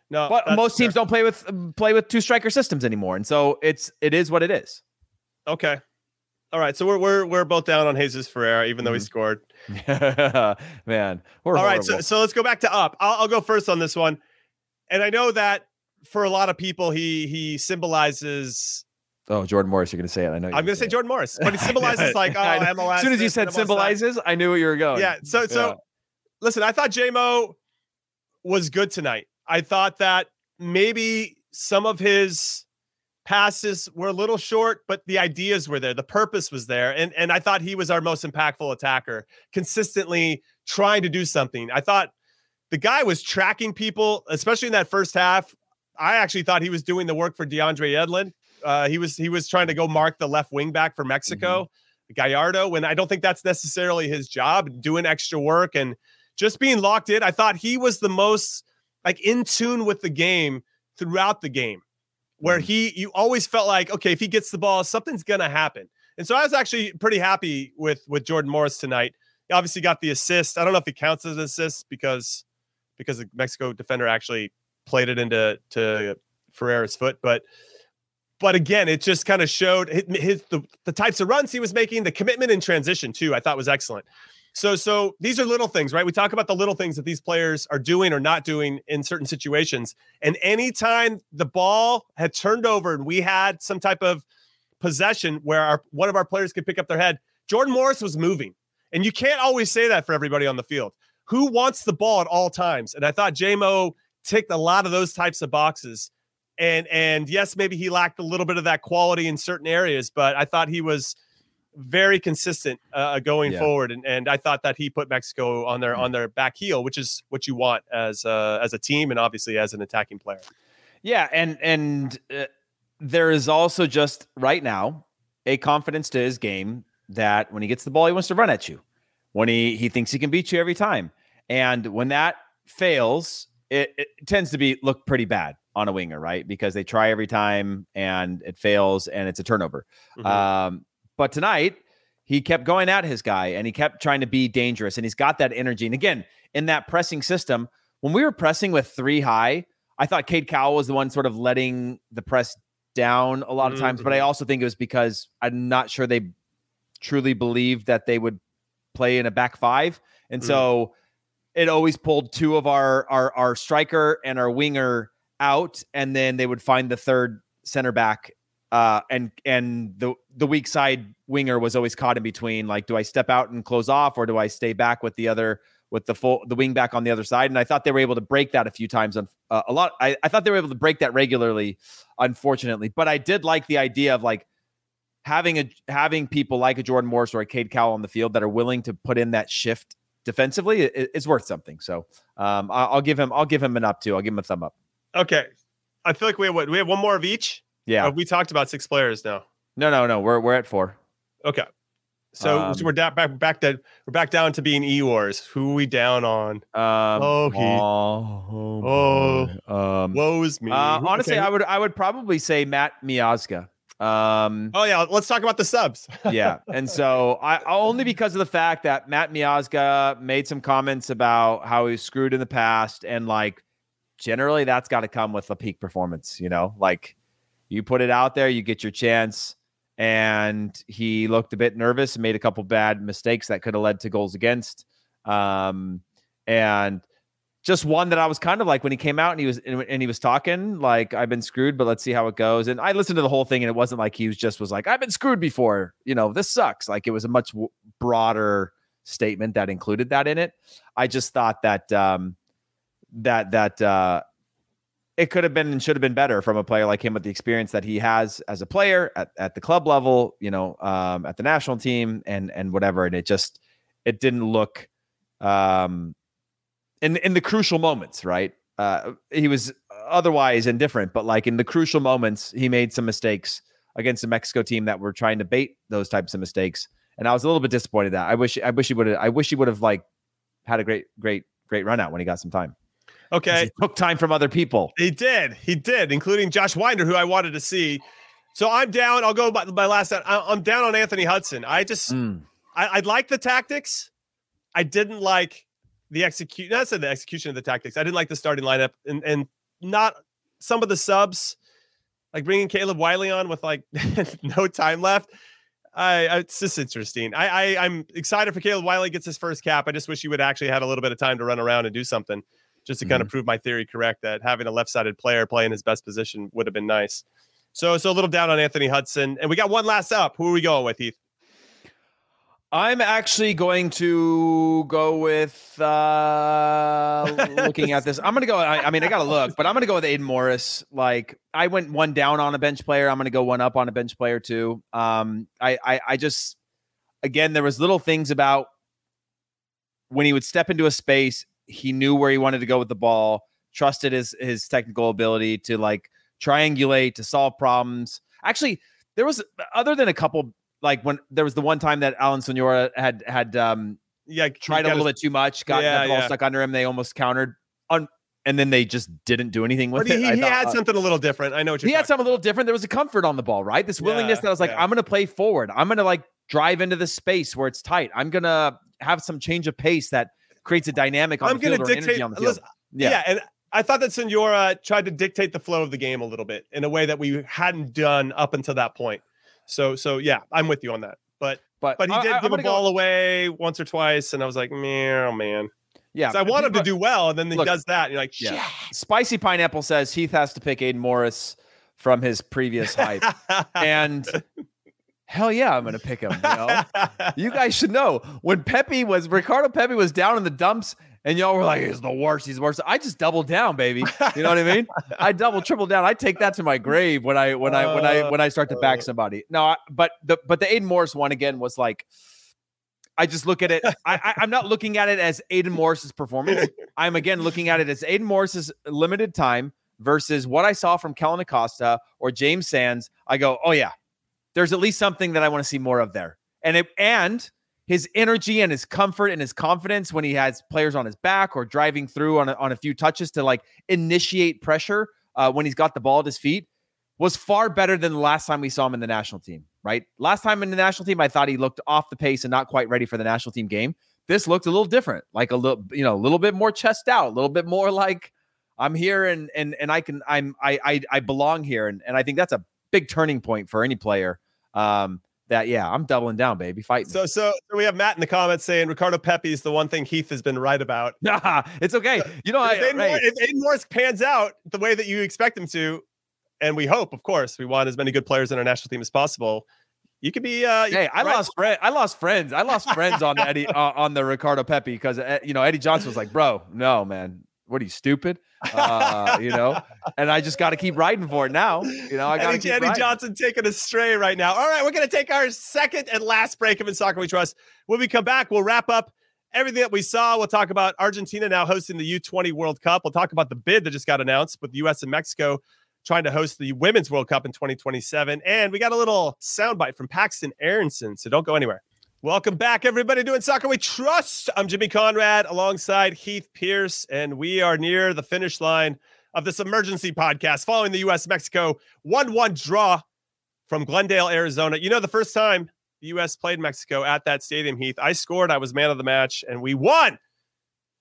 No, But most fair. teams don't play with play with two striker systems anymore, and so it's it is what it is. Okay. All right. So we're we're we're both down on Jesus Ferreira, even though he Mhm. scored. (laughs) Man, we're All right. So horrible. so let's go back to up. I'll, I'll go first on this one, and I know that for a lot of people, he he symbolizes. oh, Jordan Morris, you're gonna say it. I know. I'm going to say Jordan Morris, but he (laughs) symbolizes like oh MLS. As soon as you said MLS that. symbolizes, I knew where you were going. Yeah. So so Yeah. listen, I thought JMO was good tonight. I thought that maybe some of his passes were a little short, but the ideas were there. The purpose was there. And and I thought he was our most impactful attacker, consistently trying to do something. I thought the guy was tracking people, especially in that first half. I actually thought he was doing the work for DeAndre Yedlin. Uh, he was he was trying to go mark the left wing back for Mexico, Gallardo, when I don't think that's necessarily his job, doing extra work and just being locked in. I thought he was the most like in tune with the game throughout the game, where mm-hmm. he you always felt like okay, if he gets the ball, something's gonna happen. And so I was actually pretty happy with with Jordan Morris tonight. He obviously got the assist. I don't know if he counts as an assist because because the Mexico defender actually played it into to Ferreira's foot, but but again, it just kind of showed his, his the, the types of runs he was making, the commitment in transition too. I thought was excellent. So so these are little things, right? We talk about the little things that these players are doing or not doing in certain situations. And anytime the ball had turned over and we had some type of possession where our one of our players could pick up their head, Jordan Morris was moving. And you can't always say that for everybody on the field. Who wants the ball at all times? And I thought JMO ticked a lot of those types of boxes. And and yes, maybe he lacked a little bit of that quality in certain areas, but I thought he was very consistent uh, going Yeah. forward, and, and I thought that he put Mexico on their Mm. on their back heel, which is what you want as uh, as a team and obviously as an attacking player. Yeah, and and uh, there is also just right now a confidence to his game that when he gets the ball, he wants to run at you. When he he thinks he can beat you every time, and when that fails, it, it tends to be look pretty bad on a winger, right? Because they try every time and it fails, and it's a turnover. Mhm. Um, but tonight he kept going at his guy and he kept trying to be dangerous and he's got that energy. And again, in that pressing system, when we were pressing with three high, I thought Cade Cowell was the one sort of letting the press down a lot of times, but I Mhm. also think it was because I'm not sure they truly believed that they would play in a back five. And Mm. so it always pulled two of our our our striker and our winger out, and then they would find the third center back. Uh, and and the the weak side winger was always caught in between. Like, do I step out and close off, or do I stay back with the other with the full the wing back on the other side? And I thought they were able to break that a few times. On uh, a lot, I, I thought they were able to break that regularly. Unfortunately, but I did like the idea of like having a having people like a Jordan Morris or a Cade Cowell on the field that are willing to put in that shift defensively. It's worth something. So um, I- I'll give him I'll give him an up too. I'll give him a thumb up. Okay. I feel like we have what? We have one more of each. Yeah. Uh, we talked about six players now. No, no, no. We're we're at four. Okay. So, Um, so we're da- back back that we're back down to being Eeyores. Who are we down on? Um, Oh, he- oh, boy. um, Woes me. uh, honestly, okay. I would I would probably say Matt Miazga. Um, Oh yeah, let's talk about the subs. (laughs) yeah, and so I only because of the fact that Matt Miazga made some comments about how he was screwed in the past, and like generally that's got to come with a peak performance. You know, like you put it out there, you get your chance. And he looked a bit nervous and made a couple bad mistakes that could have led to goals against. Um, and just one that I was kind of like when he came out and he was and he was talking like I've been screwed, but let's see how it goes. And I listened to the whole thing, and it wasn't like he was just was like I've been screwed before. You know, this sucks. Like it was a much broader statement that included that in it. I just thought that um, that that uh, it could have been and should have been better from a player like him with the experience that he has as a player at, at the club level, you know, um, at the national team and and whatever. And it just it didn't look um in in the crucial moments, right? Uh he was otherwise indifferent, but like in the crucial moments, he made some mistakes against the Mexico team that were trying to bait those types of mistakes. And I was a little bit disappointed that I wish I wish he would have I wish he would have like had a great, great, great run out when he got some time. Okay. He took time from other people. He did. He did, including Josh Wynder, who I wanted to see. So I'm down. I'll go by my last. I- I'm down on Anthony Hudson. I just Mm. I, I like the tactics. I didn't like the execute. Not said the execution of the tactics. I didn't like the starting lineup and and not some of the subs, like bringing Caleb Wiley on with like (laughs) no time left. I, I it's just interesting. I, I I'm excited for Caleb Wiley gets his first cap. I just wish he would actually had a little bit of time to run around and do something, just to kind of prove my theory correct that having a left-sided player play in his best position would have been nice. So so a little down on Anthony Hudson, and we got one last up. Who are we going with, Heath? I'm actually going to go with uh looking at this. I'm gonna go. I, I mean, I gotta look, but I'm gonna go with Aidan Morris. Like I went one down on a bench player. I'm gonna go one up on a bench player too. Um, I I, I just again there was little things about when he would step into a space, he knew where he wanted to go with the ball, trusted his his technical ability to like triangulate to solve problems. Actually, there was other than a couple like when there was the one time that Alan Sonora had had um Yeah, tried a little bit too much, got Yeah, the ball yeah. stuck under him, they almost countered on and then they just didn't do anything with he, it. I he thought, had uh, something a little different. I know what you're he had something a little different. There was a comfort on the ball, right? This willingness Yeah, that I was like. I'm gonna play forward. I'm gonna like drive into the space where it's tight. I'm gonna have some change of pace that creates a dynamic on I'm the field gonna or energy dictate. on the field. listen, yeah. Yeah. and I thought that Sonora tried to dictate the flow of the game a little bit in a way that we hadn't done up until that point. So, so yeah, I'm with you on that. But but but he did I- give a gonna go- ball away once or twice, and I was like, man, oh man. Yeah, I want him to do well, and then he Look, does that, and you're like, Yeah. Spicy Pineapple says Heath has to pick Aidan Morris from his previous (laughs) hype. and hell yeah, I'm gonna pick him. You know? you guys should know when Pepi was Ricardo Pepi was down in the dumps and y'all were like, he's the worst, he's the worst. I just doubled down, baby. You know what I mean? I double, triple down. I take that to my grave when I when I when I uh, when I start to back uh. somebody. No, I, but the but the Aidan Morris one again was like I just look at it. I, I, I'm not looking at it as Aidan Morris's performance. I'm again looking at it as Aidan Morris's limited time versus what I saw from Kellyn Acosta or James Sands. I go, oh yeah, there's at least something that I want to see more of there. And it and his energy and his comfort and his confidence when he has players on his back or driving through on a, on a few touches to like initiate pressure uh, when he's got the ball at his feet was far better than the last time we saw him in the national team, right? Last time in the national team, I thought he looked off the pace and not quite ready for the national team game. This looked a little different, like a little, you know, a little bit more chest out, a little bit more like I'm here and and and I can I'm I I, I belong here, and and I think that's a big turning point for any player. Um, that yeah, I'm doubling down, baby, fighting. So, so, so we have Matt in the comments saying Ricardo Pepi is the one thing Heath has been right about. Nah, (laughs) it's okay. You know, I, if, Aiden right. Morris, if Aidan Morris pans out the way that you expect him to, and we hope, of course, we want as many good players in our national team as possible. You could be. Uh, hey, I right. lost friend. I lost friends. I lost friends on the Eddie (laughs) uh, on the Ricardo Pepi because uh, you know Eddie Johnson was like, "Bro, no, man, what are you stupid?" Uh, you know, (laughs) and I just got to keep riding for it now. You know, I got to Eddie, Eddie. Johnson taking us stray right now. All right, we're going to take our second and last break of In Soccer We Trust. When we come back, we'll wrap up everything that we saw. We'll talk about Argentina now hosting the U20 World Cup. We'll talk about the bid that just got announced with the U.S. and Mexico trying to host the Women's World Cup in 2027. And we got a little soundbite from Paxton Aaronson, so don't go anywhere. Welcome back, everybody, doing Soccer We Trust. I'm Jimmy Conrad alongside Heath Pearce, and we are near the finish line of this emergency podcast following the U.S. Mexico 1 1 draw from Glendale, Arizona. You know, the first time the U.S. played Mexico at that stadium, Heath, I scored, I was man of the match, and we won.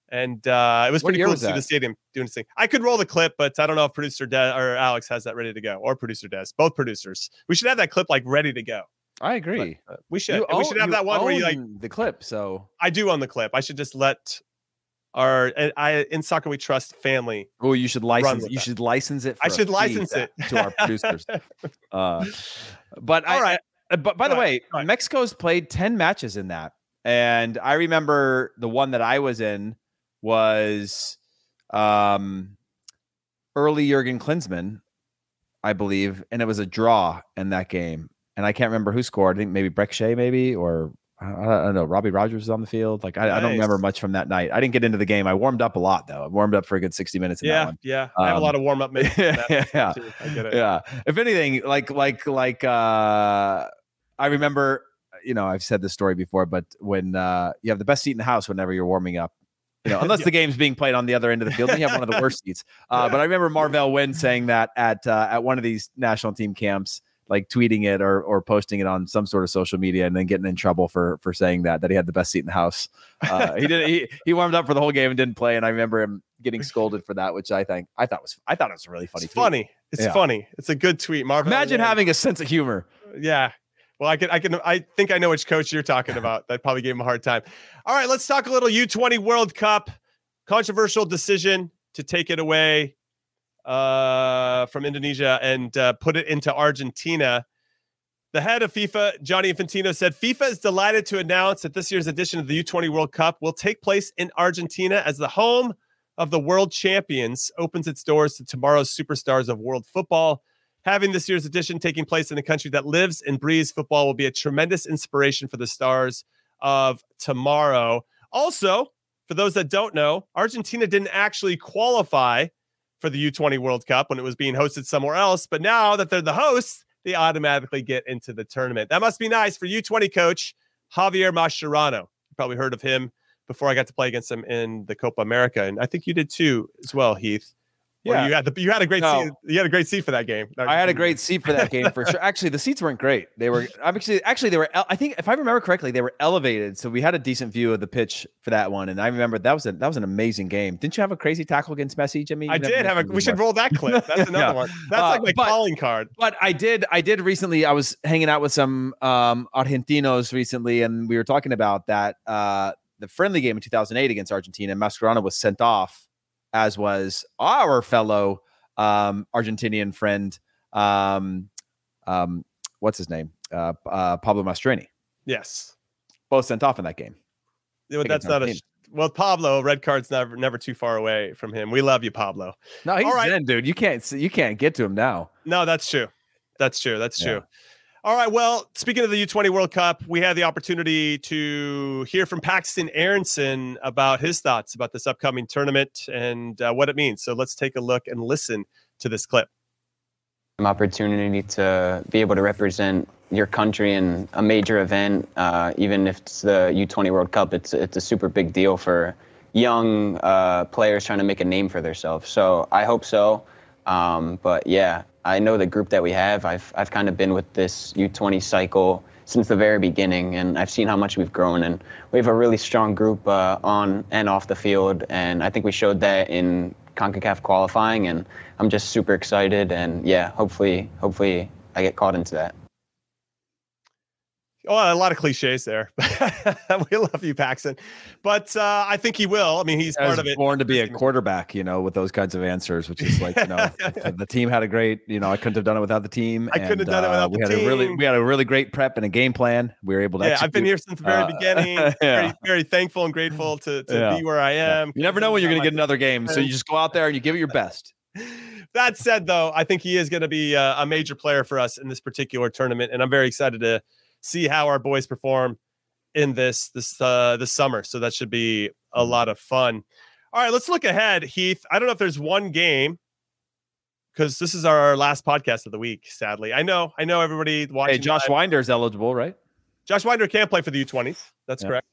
And uh, it was What pretty cool was to see the stadium doing its thing. I could roll the clip, but I don't know if producer Des or Alex has that ready to go, or producer Des, both producers. We should have that clip like ready to go. I agree. Uh, we should. You we own- should have that one where you like the clip. So, I do on the clip. I should just let our I, I in soccer we trust family. oh, you should license. You that. should license it. I should license it to our producers. (laughs) Uh, but All I, right. But by Go the ahead. way. Mexico's played ten matches in that, and I remember the one that I was in was um, early Jurgen Klinsmann, I believe, and it was a draw in that game, and I can't remember who scored. I think maybe Brek Shea, maybe or. I don't know. Robbie Rogers was on the field. Like I, I don't remember much from that night. I didn't get into the game. I warmed up a lot though. I warmed up for a good sixty minutes. In that yeah, one. yeah. I have a Um, lot of warm up minutes. (laughs) yeah. too. I get it. Yeah. If anything, like like like uh I remember, you know, I've said this story before, but when uh you have the best seat in the house whenever you're warming up. You know, (laughs) unless Yeah. the game's being played on the other end of the field, then you have one of the worst (laughs) seats. Uh, but I remember Marvell Wynne saying that at uh, at one of these national team camps, like tweeting it or or posting it on some sort of social media, and then getting in trouble for for saying that that he had the best seat in the house. Uh, he did he he warmed up for the whole game and didn't play, and I remember him getting scolded for that, which I think I thought was I thought it was really funny. It's tweet. funny. It's Yeah. funny. It's a good tweet, Marvin. Imagine having a sense of humor. Yeah. Well, I can, I can, I think I know which coach you're talking (laughs) about. That probably gave him a hard time. All right, let's talk a little U20 World Cup. Controversial decision to take it away uh, from Indonesia and uh, put it into Argentina. The head of FIFA, Gianni Infantino, said FIFA is delighted to announce that this year's edition of the U20 World Cup will take place in Argentina as the home of the world champions opens its doors to tomorrow's superstars of world football. Having this year's edition taking place in a country that lives and breathes football will be a tremendous inspiration for the stars of tomorrow. Also, for those that don't know, Argentina didn't actually qualify for the U20 World Cup when it was being hosted somewhere else, but now that they're the hosts, they automatically get into the tournament. That must be nice for U20 coach Javier Mascherano. You probably heard of him before I got to play against him in the Copa America, and I think you did too as well, Heath. Or Yeah. you had the you had a great No. seat. You had a great seat for that game. I had a great seat for that game for sure. Actually, the seats weren't great. They were I'm actually actually they were I think if I remember correctly, they were elevated, so we had a decent view of the pitch for that one. And I remember that was a that was an amazing game. Didn't you have a crazy tackle against Messi, Jimmy? I You never did have a. We should roll that clip. That's (laughs) another Yeah. one. That's Uh, like my but- calling card. But I did, I did recently. I was hanging out with some um, Argentinos recently, and we were talking about that uh, the friendly game in 2008 against Argentina. Mascherano was sent off, as was our fellow um, Argentinian friend. Um, um, what's his name? Uh, uh, Pablo Mastroeni. Yes. Both sent off in that game. Yeah, that's not a. Well, Pablo, red card's never never too far away from him. We love you, Pablo. No, he's All right. in, dude. You can't, you can't get to him now. No, that's true. That's true. That's Yeah. true. All right. Well, speaking of the U20 World Cup, we had the opportunity to hear from Paxton Aaronson about his thoughts about this upcoming tournament and uh, what it means. So let's take a look and listen to this clip. An opportunity to be able to represent your country in a major event, uh, even if it's the U20 World Cup, it's it's a super big deal for young uh, players trying to make a name for themselves. So I hope so. Um, but yeah, I, know the group that we have. I've I've kind of been with this U20 cycle since the very beginning, and I've seen how much we've grown. And we have a really strong group uh, on and off the field, and I think we showed that in CONCACAF qualifying. And I'm just super excited, and yeah, hopefully, hopefully, I get caught into that. Oh, a lot of cliches there. (laughs) we love you, Paxton, but uh, I think he will. I mean, he's I part of it. born to be a quarterback, you know, with those kinds of answers, which is like, you know, (laughs) the team had a great, you know, I couldn't have done it without the team. I couldn't have done it uh, without we the had a really, we had a really great prep and a game plan. We were able to. Yeah, I've been here since the very Uh, beginning. (laughs) yeah. Very, very thankful and grateful to, to Yeah. be where I am. You never know when you're going to get another game, so you just go out there and you give it your best. That said, though, I think he is going to be uh, a major player for us in this particular tournament, and I'm very excited to see how our boys perform in this this uh, this summer. So that should be a Mm-hmm. lot of fun. All right, let's look ahead, Heath. I don't know if there's one game because this is our last podcast of the week. Sadly, I know, I know everybody watching. Hey, Josh live- is eligible, right? Josh Wynder can play for the U20s. That's Yeah. correct.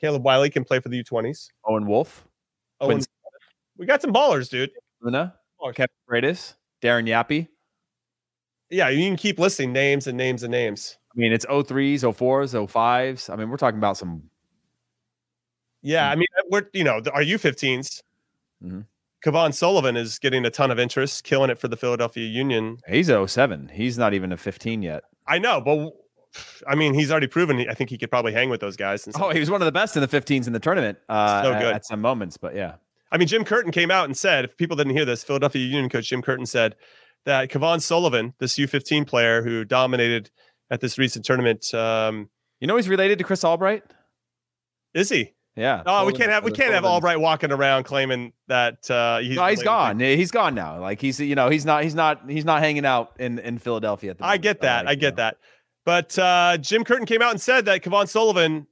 Caleb Wiley can play for the U20s. Owen Wolff, and we got some ballers, dude. Luna, Oh, Kevin Freitas, Darren Yapi. Yeah, you can keep listing names and names and names. I mean, it's 03s, 04s, 05s. I mean, we're talking about some. Yeah, I mean, we're you know our U15s. Mhm. Cavan Sullivan is getting a ton of interest, killing it for the Philadelphia Union. He's 07. He's not even a 15 yet. I know, but I mean, he's already proven. I think he could probably hang with those guys. Oh, he was one of the best in the 15s in the tournament. Uh, So good. at some moments, but yeah. I mean, Jim Curtin came out and said, if people didn't hear this, Philadelphia Union coach Jim Curtin said that Cavan Sullivan, this U15 player who dominated at this recent tournament, um, You know he's related to Chris Albright. is he? Yeah. Oh, we can't have we can't have Albright walking around claiming that uh, he's, no, he's to- gone. He's gone now. Like he's you know he's not he's not he's not hanging out in in Philadelphia. At the I get that. Like, I you get know. that. But uh, Jim Curtin came out and said that Cavan Sullivan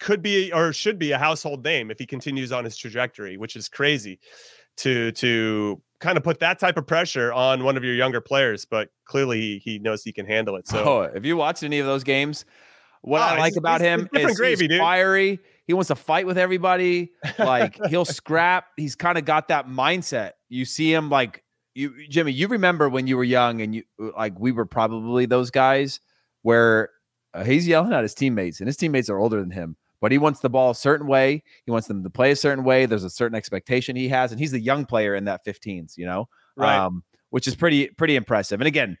could be or should be a household name if he continues on his trajectory, which is crazy to to kind of put that type of pressure on one of your younger players. But clearly, he, he knows he can handle it. So oh, if you watched any of those games, what Oh, I like about him is gravy, he's dude. fiery. He wants to fight with everybody. (laughs) Like he'll scrap. He's kind of got that mindset. You see him like you, Jimmy. You remember when you were young and you like we were probably those guys where uh, he's yelling at his teammates and his teammates are older than him. But he wants the ball a certain way. He wants them to play a certain way. There's a certain expectation he has, and he's the young player in that 15s. You know, right. um, which is pretty pretty impressive. And again,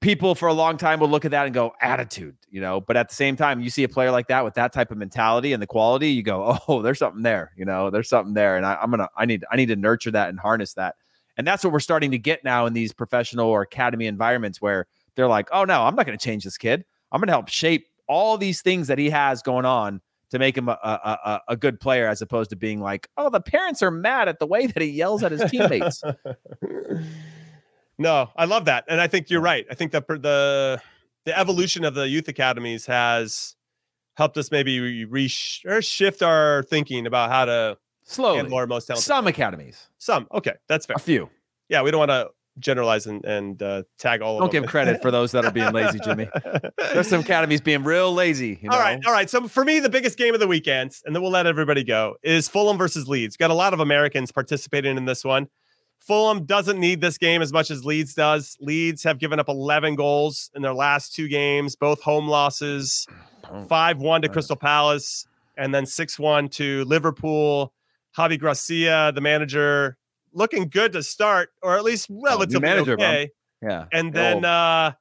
people for a long time will look at that and go attitude, you know. But at the same time, you see a player like that with that type of mentality and the quality, you go, (laughs) oh, there's something there, you know, there's something there, and I, I'm gonna I need I need to nurture that and harness that. And that's what we're starting to get now in these professional or academy environments where they're like, oh no, I'm not going to change this kid. I'm going to help shape all these things that he has going on to make him a, a, a, good player as opposed to being like, oh, the parents are mad at the way that he yells at his teammates. (laughs) no, I love that, and I think you're right. I think that the the evolution of the youth academies has helped us maybe re- or shift our thinking about how to Slowly. handle our most talented. Some academies, Some okay, that's fair. a few. Yeah, we don't want to generalize and, and uh, tag all of Don't give credit for those that are being lazy, Jimmy. There's some academies being real lazy. You know? All right, all right. So for me, the biggest game of the weekend, and then we'll let everybody go, is Fulham versus Leeds. Got a lot of Americans participating in this one. Fulham doesn't need this game as much as Leeds does. Leeds have given up 11 goals in their last two games, both home losses 5 1 to Crystal Palace, and then 6 1 to Liverpool. Javi Gracia, the manager, looking good to start, or at least relatively manager, bro. okay Yeah. and then uh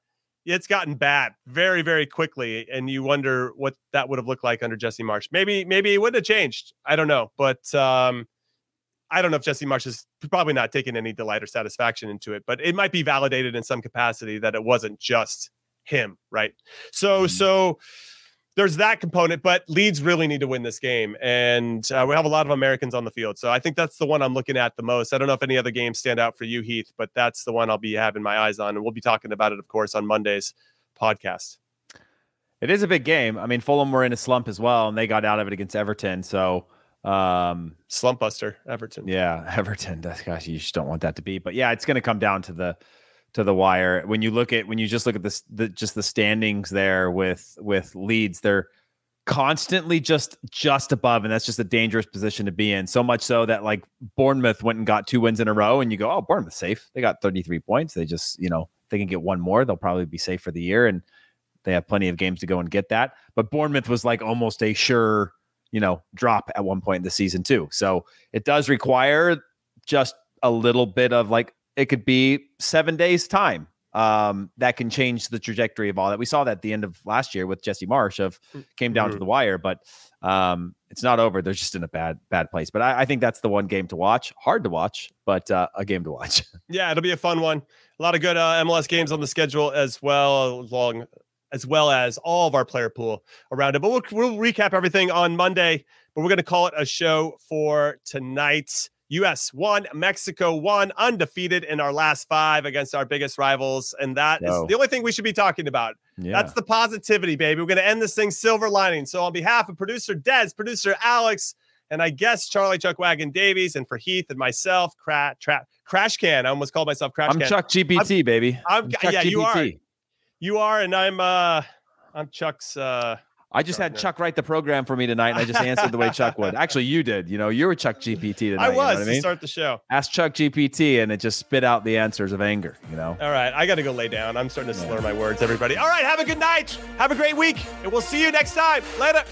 it's gotten bad very very quickly and you wonder what that would have looked like under Jesse Marsch maybe maybe it wouldn't have changed i don't know but um i don't know if Jesse Marsch is probably not taking any delight or satisfaction into it but it might be validated in some capacity that it wasn't just him right so Mhm. so there's that component, but Leeds really need to win this game, and uh, we have a lot of Americans on the field. So I think that's the one I'm looking at the most. I don't know if any other games stand out for you, Heath, but that's the one I'll be having my eyes on, and we'll be talking about it, of course, on Monday's podcast. It is a big game. I mean, Fulham were in a slump as well, and they got out of it against Everton. So, um, Slump buster, Everton. yeah, (laughs) Everton. That's gosh, you just don't want that to be. But yeah, it's going to come down to the to the wire. When you look at when you just look at this, the just the standings there with with Leeds, they're constantly just just above, and that's just a dangerous position to be in. So much so that like Bournemouth went and got two wins in a row, and you go, oh, Bournemouth safe. They got 33 points. They just you know they can get one more, they'll probably be safe for the year, and they have plenty of games to go and get that. But Bournemouth was like almost a sure you know drop at one point in the season too. So it does require just a little bit of like it could be seven days time um, that can change the trajectory of all that. We saw that at the end of last year with Jesse Marsch of came down Mhm. to the wire, but um, it's not over. They're just in a bad bad place. But I, I think that's the one game to watch. Hard to watch, but uh, a game to watch. (laughs) Yeah, it'll be a fun one. A lot of good uh, MLS games on the schedule as well, along as well as all of our player pool around it. But we'll, we'll recap everything on Monday. But we're going to call it a show for tonight. U.S. won, Mexico won, undefeated in our last five against our biggest rivals, and that is the only thing we should be talking about. yeah. That's the positivity, baby. We're going to end this thing silver lining. So, on behalf of producer Dez, producer Alex, and I guess Charlie Chuck Wagon Davies, and for Heath and myself, cra- tra- Crash Can. I almost called myself Crash I'm Can. Chuck GPT, baby. I'm- Chuck yeah, you are. You are, and I'm uh, I'm Chuck's. uh I just had Chuck, yeah. Chuck write the program for me tonight, and I just answered the way Chuck would. (laughs) Actually, you did. You know, you were Chuck GPT tonight. I you know was to I mean? start the show. Ask Chuck GPT, and it just spit out the answers of anger. You know. All right, I got to go lay down. I'm starting to slur my words. Everybody, all right, have a good night. Have a great week, and we'll see you next time. Later.